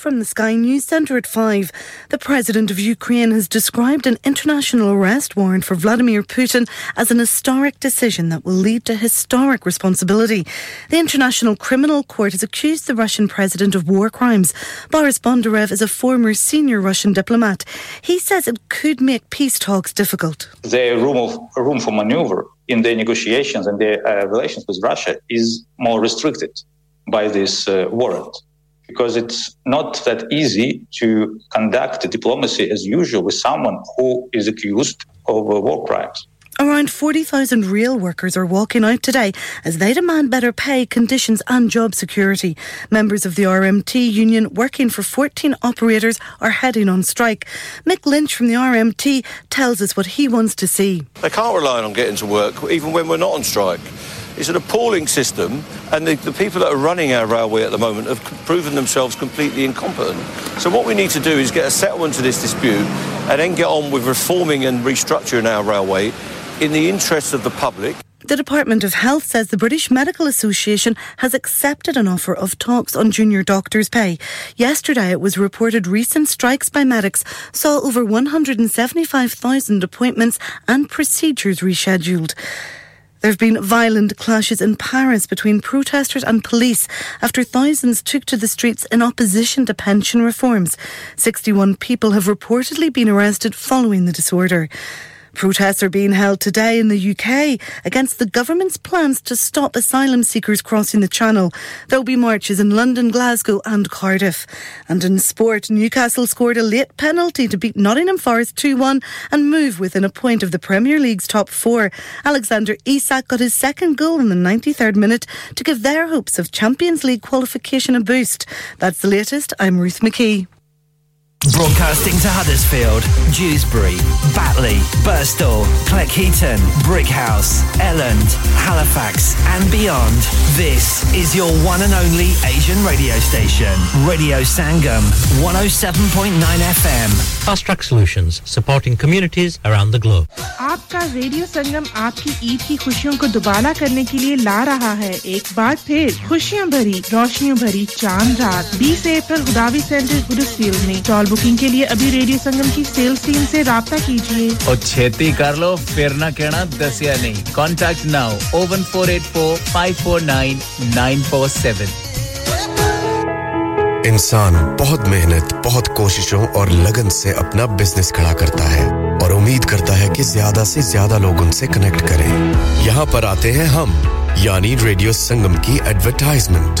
from the Sky News Centre at 5. The President of Ukraine has described an international arrest warrant for Vladimir Putin as an historic decision that will lead to historic responsibility. The International Criminal Court has accused the Russian president of war crimes. Boris Bondarev is a former senior Russian diplomat. He says it could make peace talks difficult. The room, of, room for maneuver in the negotiations and the uh, relations with Russia is more restricted by this uh, warrant because it's not that easy to conduct diplomacy as usual with someone who is accused of uh, war crimes. Around 40,000 rail workers are walking out today as they demand better pay, conditions and job security. Members of the RMT union working for 14 operators are heading on strike. Mick Lynch from the RMT tells us what he wants to see. They can't rely on getting to work even when we're not on strike. It's an appalling system, and the, the, people that are running our railway at the moment have proven themselves completely incompetent. So what we need to do is get a settlement to this dispute and then get on with reforming and restructuring our railway in the interests of the public. The Department of Health says the British Medical Association has accepted an offer of talks on junior doctors' pay. Yesterday, it was reported recent strikes by medics saw over 175,000 appointments and procedures rescheduled. There have been violent clashes in Paris between protesters and police after thousands took to the streets in opposition to pension reforms. 61 people have reportedly been arrested following the disorder. Protests are being held today in the UK against the government's plans to stop asylum seekers crossing the Channel. There'll be marches in London, Glasgow, and Cardiff. And in sport, Newcastle scored a late penalty to beat Nottingham Forest 2 1 and move within a point of the Premier League's top four. Alexander Isak got his second goal in the 93rd minute to give their hopes of Champions League qualification a boost. That's the latest. I'm Ruth McKee. Broadcasting to Huddersfield, Dewsbury, Batley, Burstall, Cleckheaton, Brickhouse, Elland, Halifax, and beyond. This is your one and only Asian radio station, Radio Sangam, 107.9 FM. Fast Track Solutions, supporting communities around the globe. आपका radio Sangam आपकी ईद की खुशियों को दुबारा करने के लिए ला रहा है एक बार फिर खुशियां भरी रोशनियों भरी चांद रात 20 अप्रैल गुदावी सेंटर हुडर्सफील्ड में टॉल बुकिंग के लिए अभी रेडियो संगम की सेल्स टीम से रब्ता कीजिए। और छेती कर लो फिर ना कहना दसिया नहीं। Contact now O one four eight four five four nine nine four seven इंसान बहुत मेहनत बहुत कोशिशों और लगन से अपना बिज़नेस खड़ा करता है और उम्मीद करता है कि ज़्यादा से ज़्यादा लोग उनसे कनेक्ट करें। यहाँ पर आते हैं हम यानी रेडियो संगम की एडवरटाइजमेंट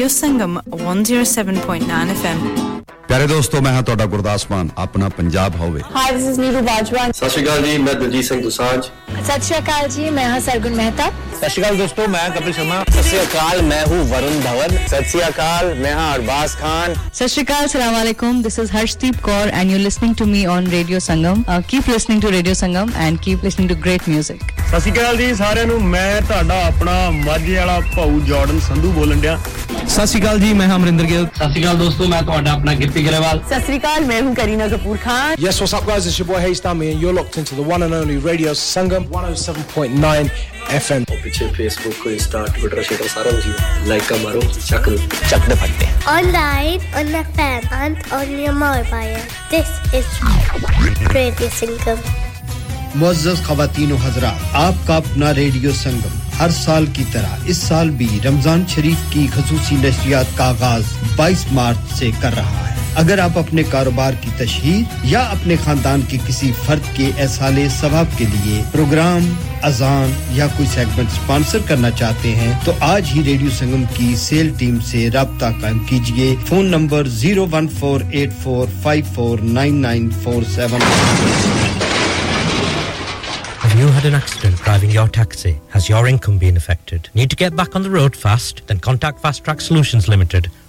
ਸੰਗਮ 107.9 FM ਪਿਆਰੇ ਦੋਸਤੋ ਮੈਂ ਹਾਂ ਤੁਹਾਡਾ ਗੁਰਦਾਸ ਮਾਨ ਆਪਣਾ ਪੰਜਾਬ ਹੋਵੇ hi this is Neeru Bajwa ਸਤਿ ਸ਼੍ਰੀ ਅਕਾਲ ਜੀ ਮੈਂ ਦਲਜੀਤ ਸਿੰਘ ਦੁਸਾਂਝ ਸਤਿ ਸ਼੍ਰੀ ਅਕਾਲ ਜੀ ਮੈਂ ਹਾਂ ਸਰਗੁਣ ਮਹਿਤਾ सत श्रीकाल दोस्तों मैं कपिल शर्मा सत श्रीकाल मैं हूँ वरुण धवन सत श्रीकाल मैं हूँ अरबाज खान सत श्रीकाल सलाम this is Harshdeep Kaur and you listening to me on radio Sangam keep listening to radio Sangam and keep listening to great music सत श्रीकाल जी ਸਾਰਿਆਂ ਨੂੰ ਮੈਂ ਤੁਹਾਡਾ ਆਪਣਾ ਮਾਝੇ ਵਾਲਾ ਭਾਊ ਜਾਰਡਨ ਸੰਧੂ ਬੋਲਣ ਡਿਆ ਸਤਿ ਸ਼੍ਰੀ ਅਕਾਲ ਜੀ ਮੈਂ ਅਮਰਿੰਦਰ ਗਿੱਲ ਸਤਿ ਸ਼੍ਰੀ ਅਕਾਲ ਦੋਸਤੋ ਮੈਂ ਤੁਹਾਡਾ ਆਪਣਾ ਗਿੱਪੀ ਗਰੇਵਾਲ ਸਤਿ ਸ਼੍ਰੀ ਅਕਾਲ ਮੈਂ ਹੂੰ Kareena Kapoor Khan yes what's up guys it's your boy ਹੇਸਟਾਮੀ and you are locked into the one and only radio Sangam 107.9 FM पीछे फेसबुक इंस्टा ट्विटर शेटर सारा कुछ लाइक का मारो चक चक दे फटते online on the fan and on your mobile. This is Radio Sangam Muaz खातन हजरा आपका अपना रेडियो संगम हर साल की तरह इस साल भी रमज़ान शरीफ की खसूसी नशरियात का आगाज़ 22 मार्च से कर रहा है। अगर आप अपने कारोबार की तशहीर या अपने खानदान के किसी फर्द के एसाले सवाब के लिए प्रोग्राम अजान या कोई सेगमेंट स्पॉन्सर करना चाहते हैं तो आज ही रेडियो संगम की सेल टीम से रबता कायम कीजिए phone number zero one four eight four five four nine nine four seven you had an accident driving your taxi? Has your income been affected? Need to get back on the road fast? Then contact Fast Track Solutions Limited,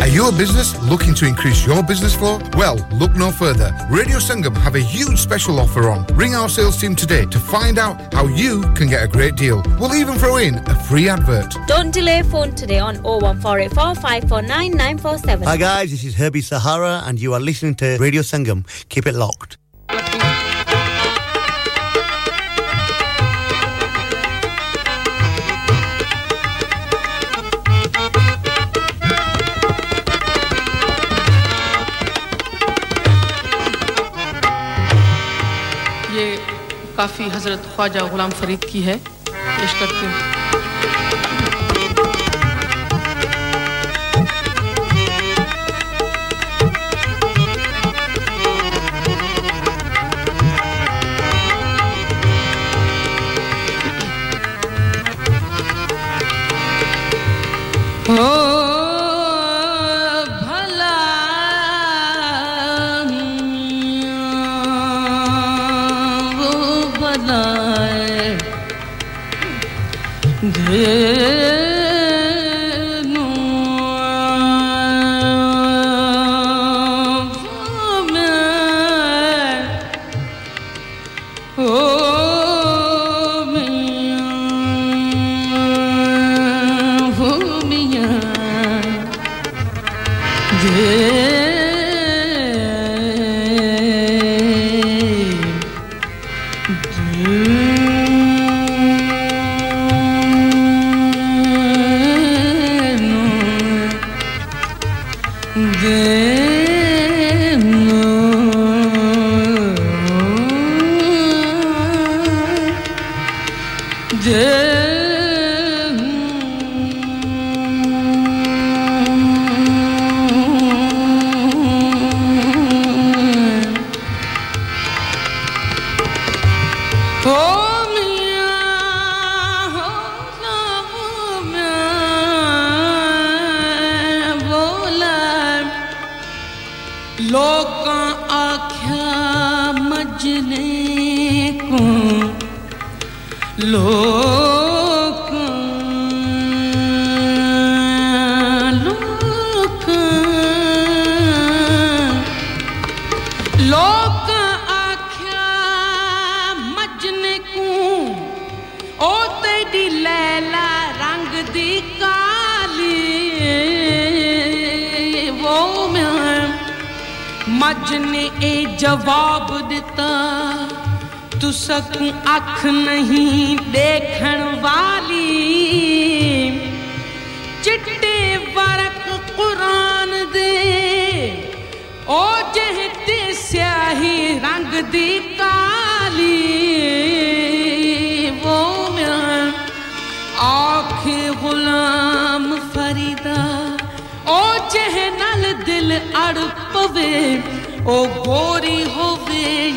Are you a business looking to increase your business flow? Well, look no further. Radio Sangam have a huge special offer on. Ring our sales team today to find out how you can get a great deal. We'll even throw in a free advert. Don't delay phone today on 01484 Hi guys, this is Herbie Sahara and you are listening to Radio Sangam. Keep it locked. काफ़ी हज़रत ख्वाजा ग़ुलाम फरीद की है। पेश करती हूँ। Oh Yeah.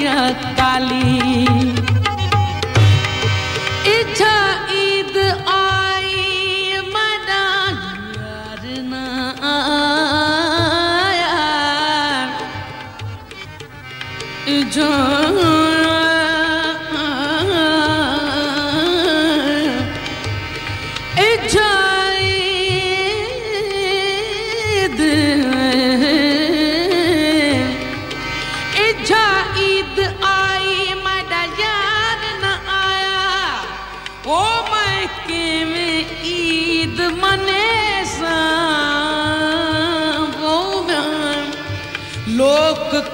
काली। इच्छा ईद आ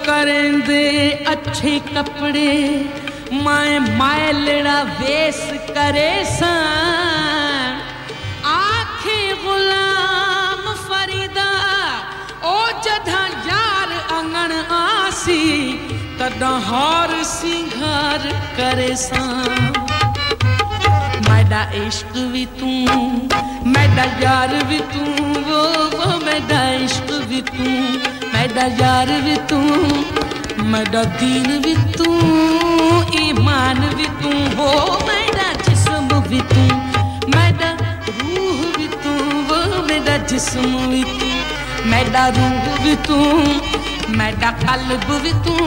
करें दे अच्छे कपड़े, माए माए लड़ा वेश करे आखे गुलाम फरीदा, ओ यार अंगन आसी, तदा सिंगार करे सा मैडा इश्क भी तू मैडा यार भी तू वो वो मैडा इश्क भी तू मैदा यार भी तू मैडा दीन भी तू ईमान भी तू वो मैडा जिस्म भी तू मैडा रूह भी तू वो मेरा जिसम भी तू मैदा रूह भी तू मैडा कल्ब भी तू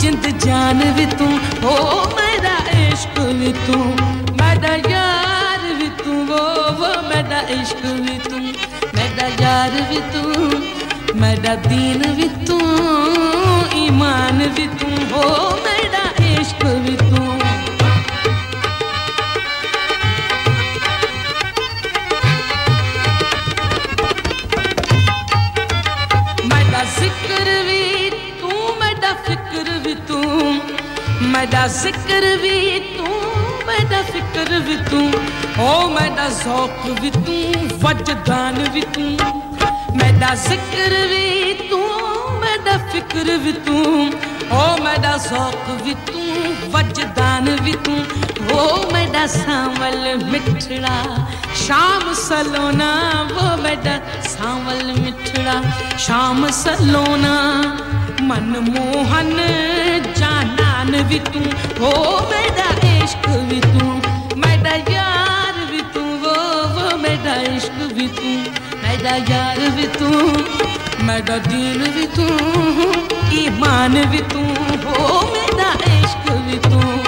जिंद जान भी तू वो मैदा इश्क भी तू मैदा इश्क भी तू, मेरा यार भी तू, मेरा दीन भी तू, ईमान भी तू, हो मेरा इश्क भी तू। ज़िक्र भी तू, मेरा फ़िक्र भी तू, मेरा ज़िक्र भी ਦਾ ਫਿਕਰ ਵੀ ਤੂੰ ਓ ਮੈਂ ਦਾ ਜ਼ੌਕ ਵੀ ਤੂੰ, ਵਜਦਾਨ ਵੀ ਤੂੰ। ਮੈਂ ਦਾ ਜ਼ਿਕਰ ਵੀ ਤੂੰ, ਮੈਂ ਦਾ ਫਿਕਰ ਵੀ ਤੂੰ। ਓ ਮੈਂ ਦਾ ਜ਼ੌਕ ਵੀ ਤੂੰ, ਵਜਦਾਨ ਵੀ ਤੂੰ। ਓ ਮੈਂ ਦਾ ਸਾਵਲ ਮਿੱਠੜਾ, ਸ਼ਾਮ ਸਲੋਨਾ। ਵੋ ਮੈਂ ਦਾ ਸਾਵਲ ਮਿੱਠੜਾ, ਸ਼ਾਮ ਸਲੋਨਾ। ਮਨ ਮੋਹਨ ਜਾਨਾਨ ਵੀ ਤੂੰ। ਓ ਮੈਂ ਦਾ इश्क भी तू मैदा यार भी तू मैदा दीन भी तू, ईमान भी तू, हो मेरा इश्क भी तू।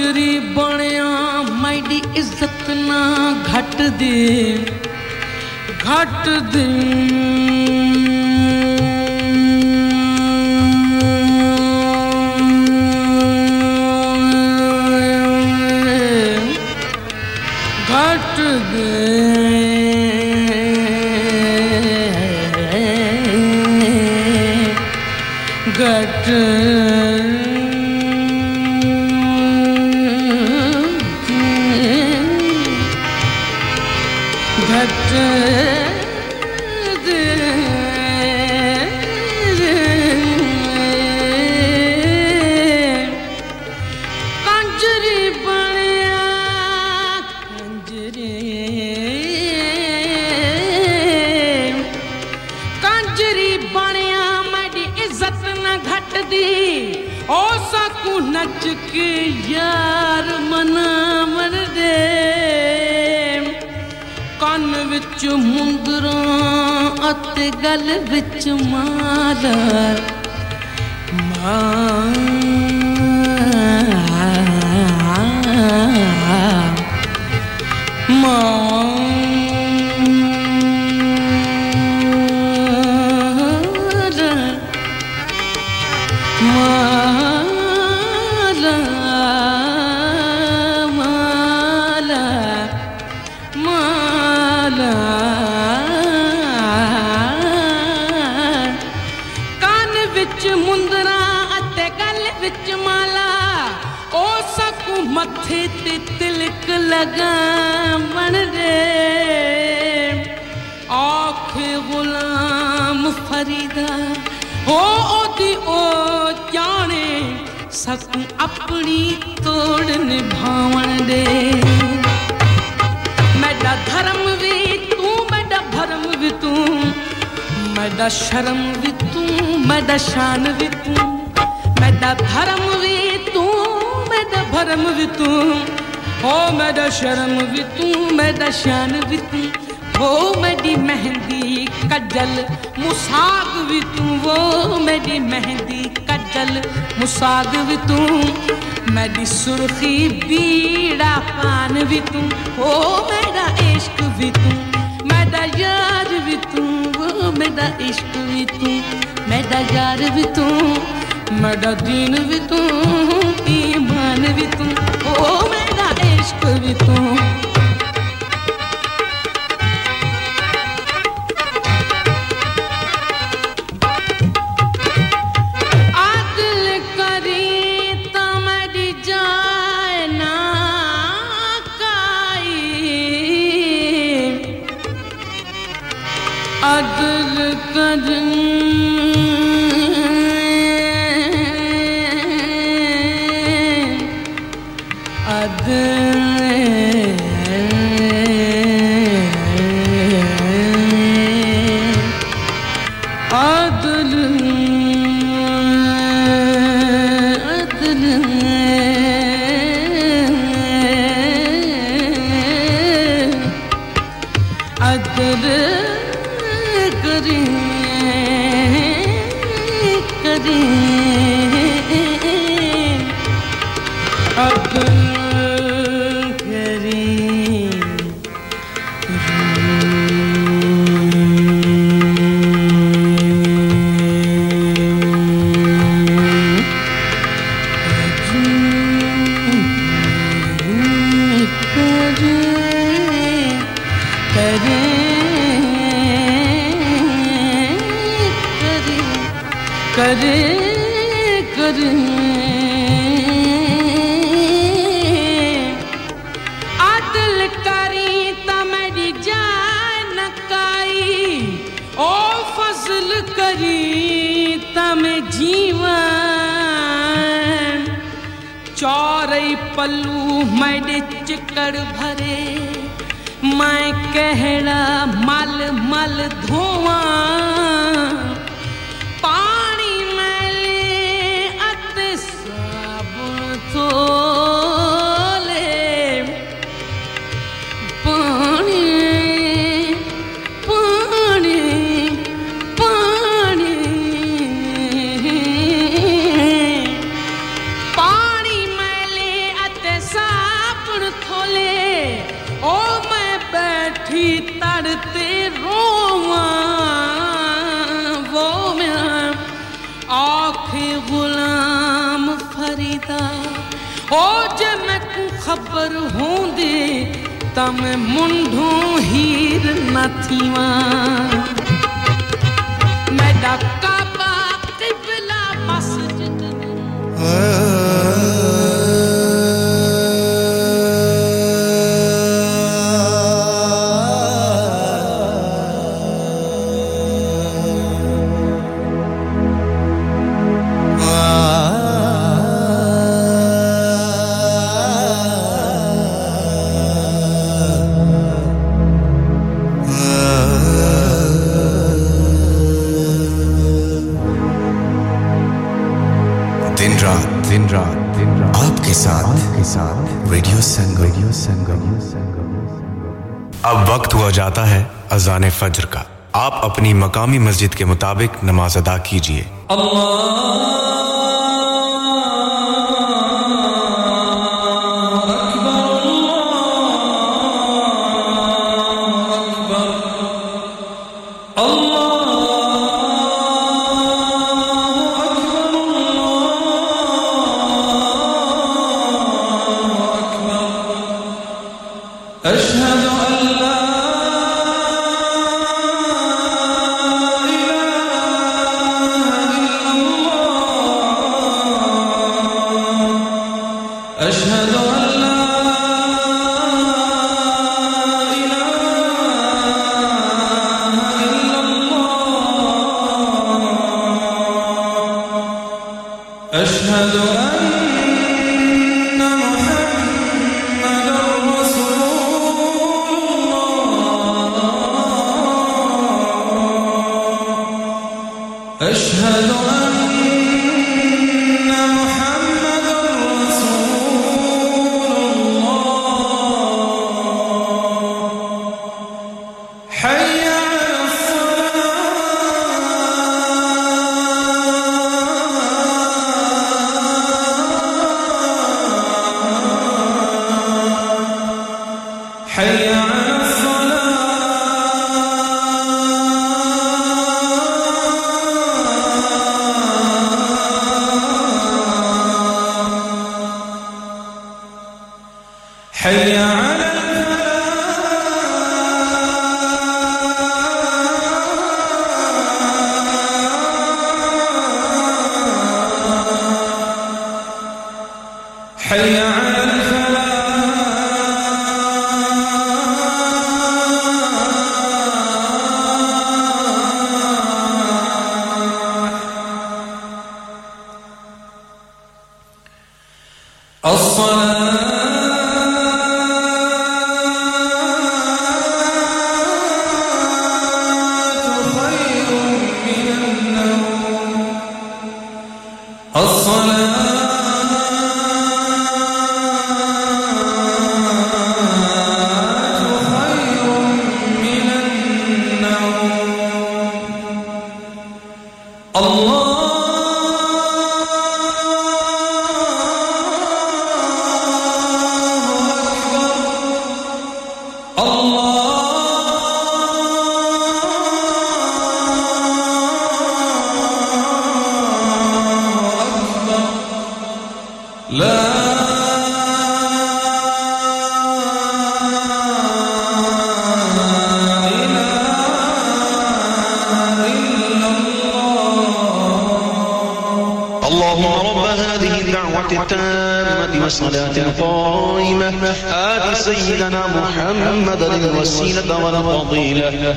गुजरी बणिया माइडी इज़त ना घट दे घट दे। ਸ਼ਰਮ ਵੀ ਤੂੰ ਮੈਂ ਦਾ ਸ਼ਾਨ ਵੀ ਤੂੰ ਮੈਂ ਦਾ ਭਰਮ ਵੀ ਤੂੰ ਮੈਂ ਦਾ ਭਰਮ ਵੀ ਤੂੰ ਹੋ ਮੈਂ ਦਾ ਸ਼ਰਮ ਵੀ ਤੂੰ ਮੈਂ ਦਾ ਸ਼ਾਨ ਵੀ ਤੂੰ ਹੋ ਮੇਰੀ ਮਹਿੰਦੀ ਕਜਲ ਮੁਸਾਗ ਵੀ ਤੂੰ ਵੋ ਮੇਰੀ ਮਹਿੰਦੀ ਕਜਲ ਮੁਸਾਗ ਵੀ ਤੂੰ ਮੇਰੀ ਸੁਰਖੀ ਬੀੜਾ ਪਾਨ ਵੀ ਤੂੰ ਹੋ ਮੇਰਾ ਇਸ਼ਕ ਵੀ ਤੂੰ मेरा इश्क भी तू, मेरा यार भी तू, मेरा दीन भी तू, ईमान भी तू। ओ मेरा इश्क भी तू। ओ जे मैकू ख़बर हूंदी, त मैं मुंडू हीर न थी मैडा काबा किबला मस्जिद फज्र का। आप अपनी मकामी मस्जिद के मुताबिक नमाज़ अदा कीजिए। अल्लाह।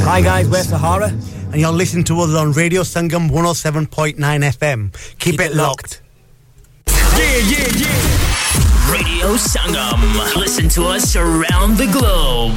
Hi guys, we're Sahara, and you're listening to us on Radio Sangam 107.9 FM. Keep, Keep it, it locked. locked. Yeah, yeah, yeah. Radio Sangam. Listen to us around the globe.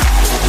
Yeah.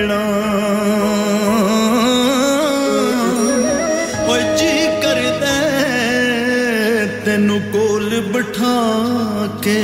ਮਿਲਣਾ ਓ ਜੀ ਕਰਦਾ ਤੈਨੂੰ ਕੋਲ ਬਿਠਾ ਕੇ।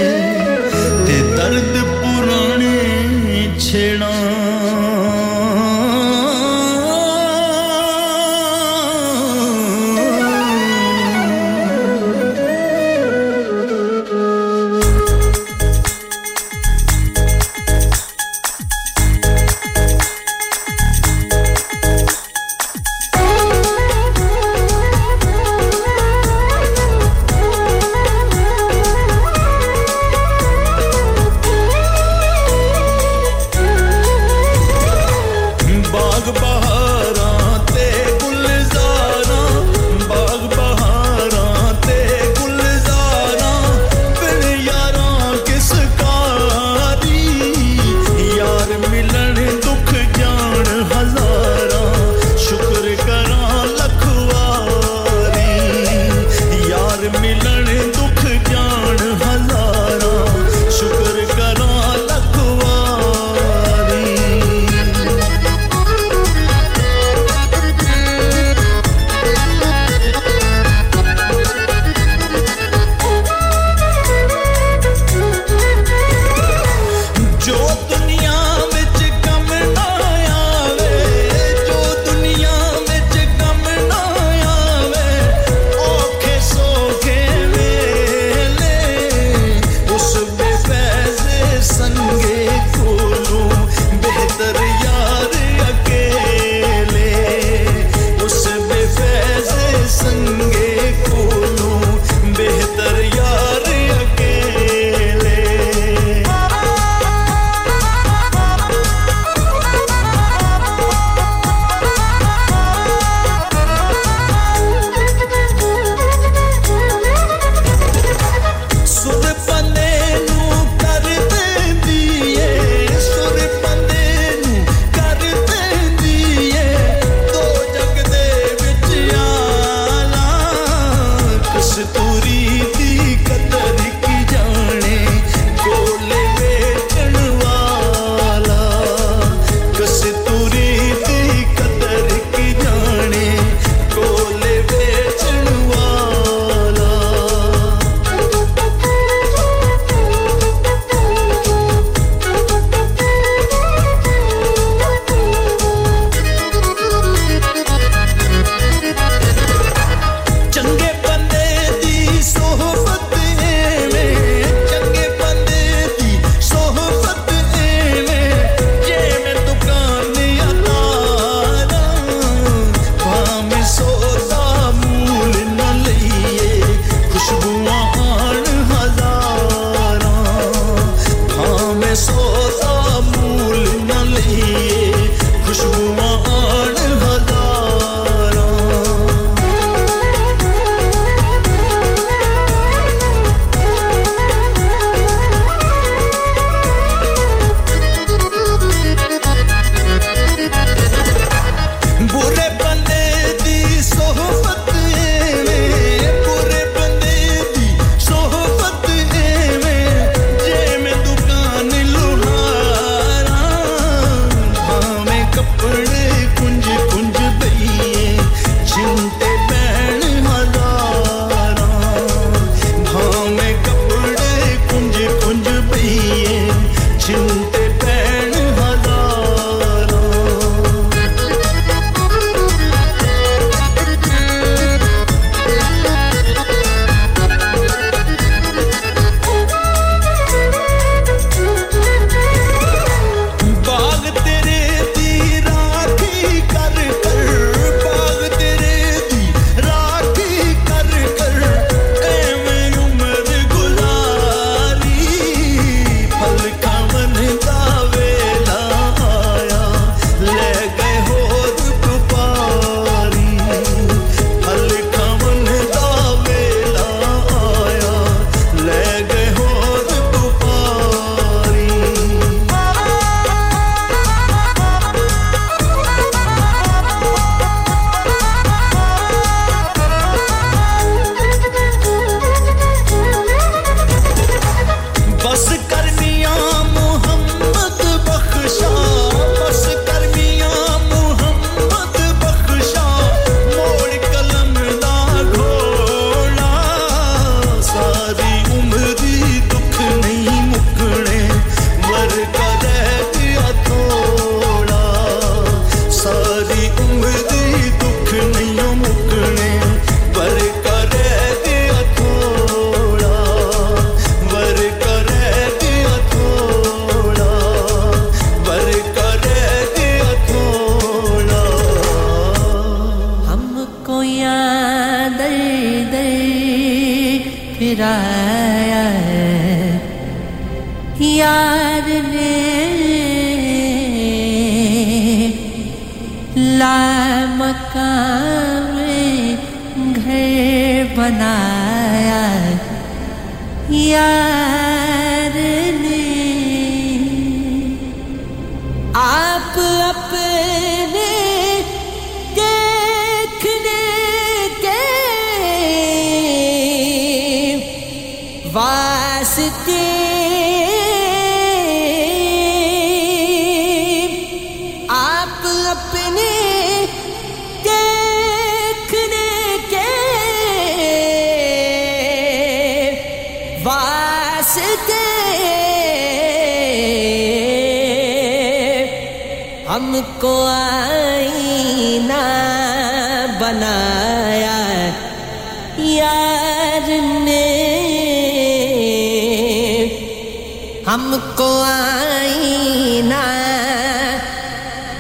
फिराया है। यार ने ला मकान घर बनाया। यार हमको आईना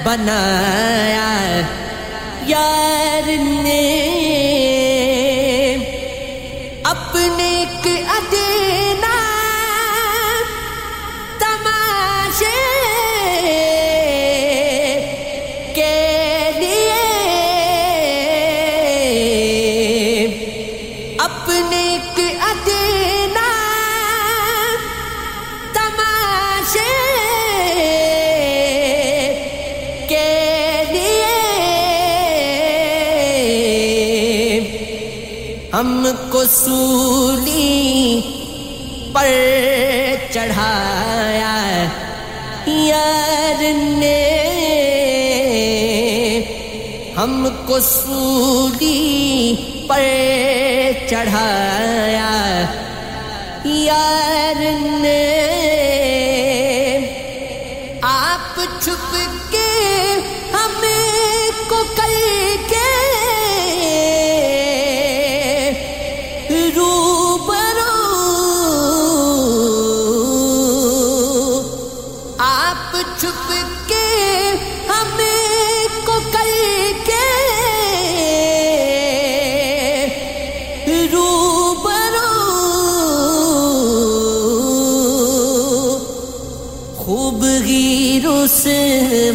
बनाया सूली पर चढ़ाया यार ने हमको सूली पर चढ़ाया यार ने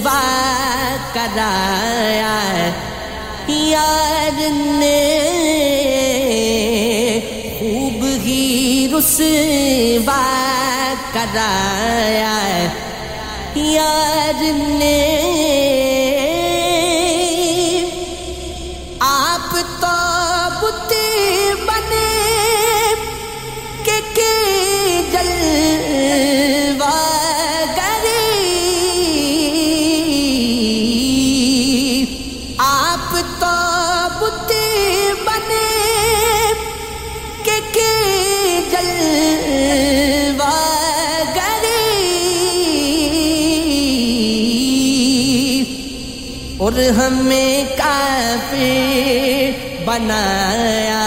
रुसवा कराया यार ने खूब ही रुसवा कराया यार ने हमें काफिर बनाया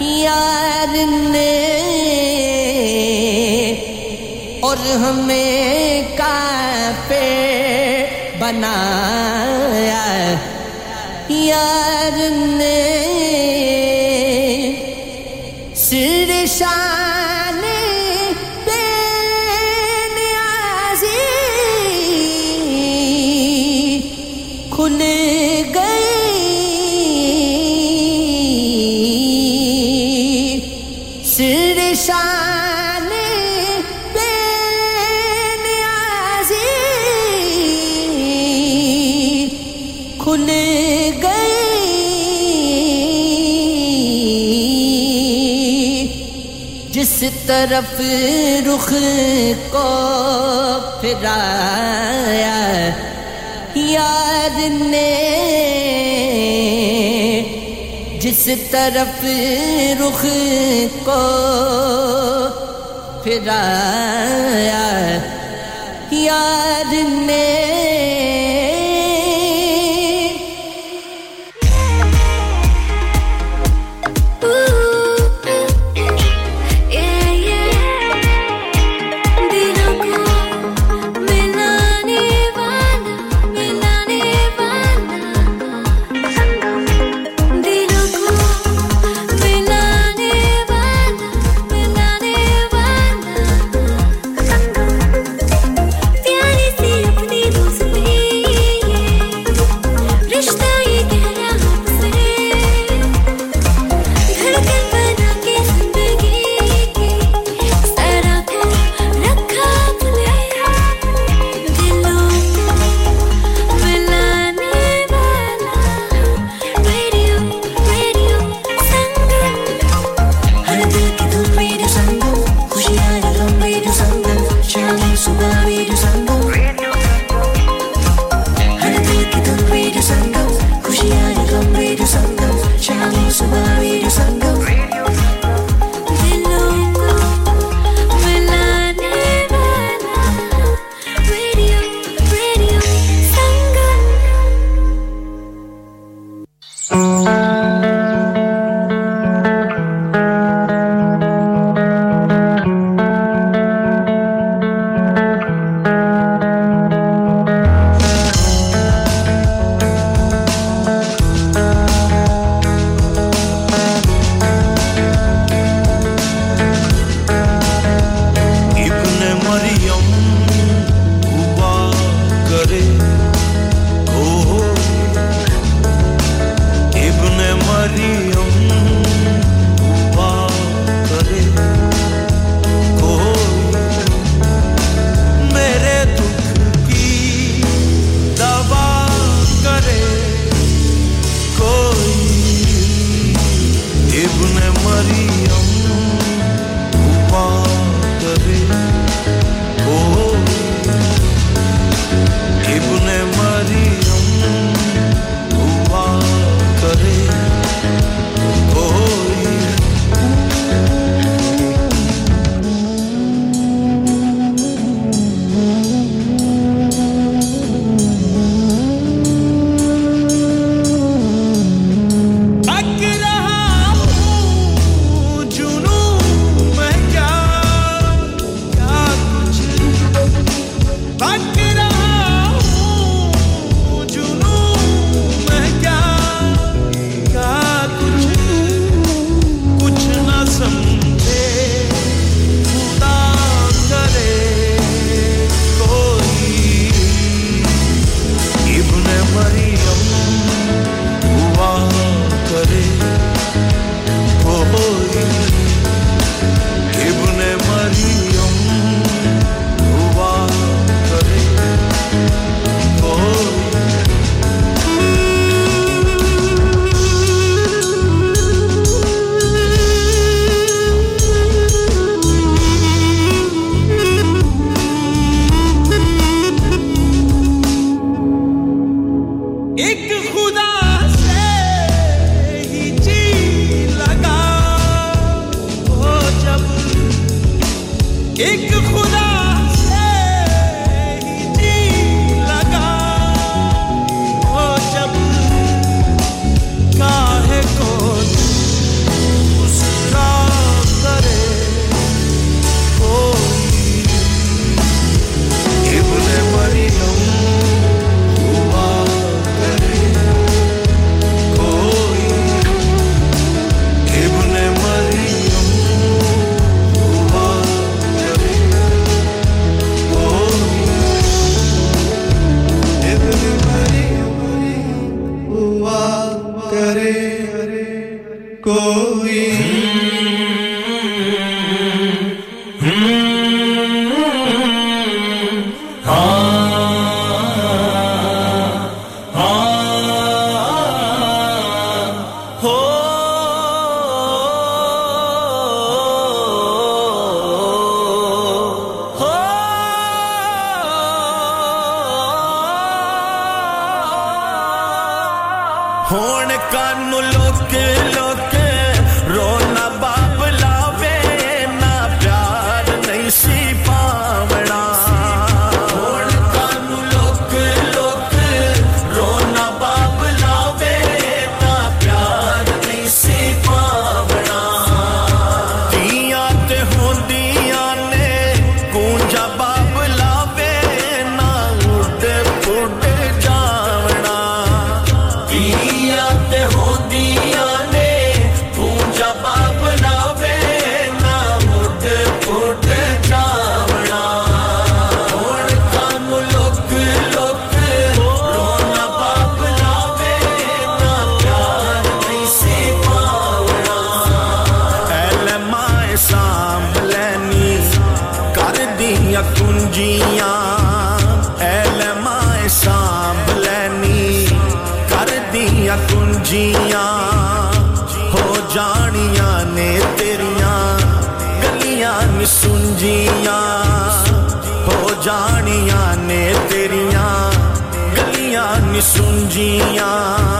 यार ने और हमें काफिर बनाया यार ने सिर शाने तरफ़ रुख को फिराया। यार ने जिस तरफ़ रुख को फिराया। यार ने ਹੋਣ ਕੰਨ ਲੋਕੇ ਲੋਕੇ। निसुंजियाँ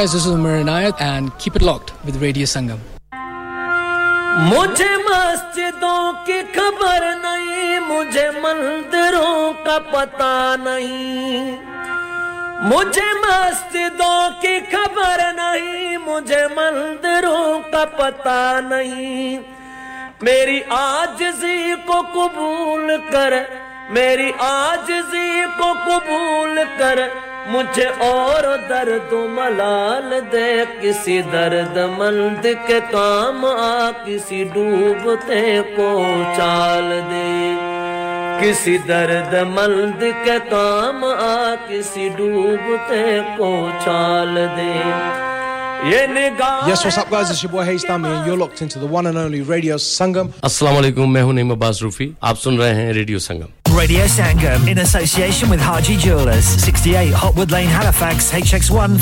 guys, this is Umar Inayat and keep it locked with Radio Sangam. मुझे मस्जिदों की खबर नहीं मुझे मंदिरों का पता नहीं मुझे मस्जिदों की खबर नहीं मुझे मंदिरों का पता नहीं मेरी आजजी को कबूल कर मेरी आजजी को कबूल कर मुझे और दर्द मलाल दे किसी दर्द मंद के काम आ किसी डूबते को चाल दे किसी दर्द मंद के काम आ किसी डूबते को चाल दे Yes, what's up, guys? It's your boy Hayes Thami, and you're locked into the one and only Radio Sangam. Assalamualaikum, I'm हूँ Naeem You're listening to Radio Sangam. Radio Sangam in association with Harji Jewelers, 68 Hotwood Lane, Halifax, HX1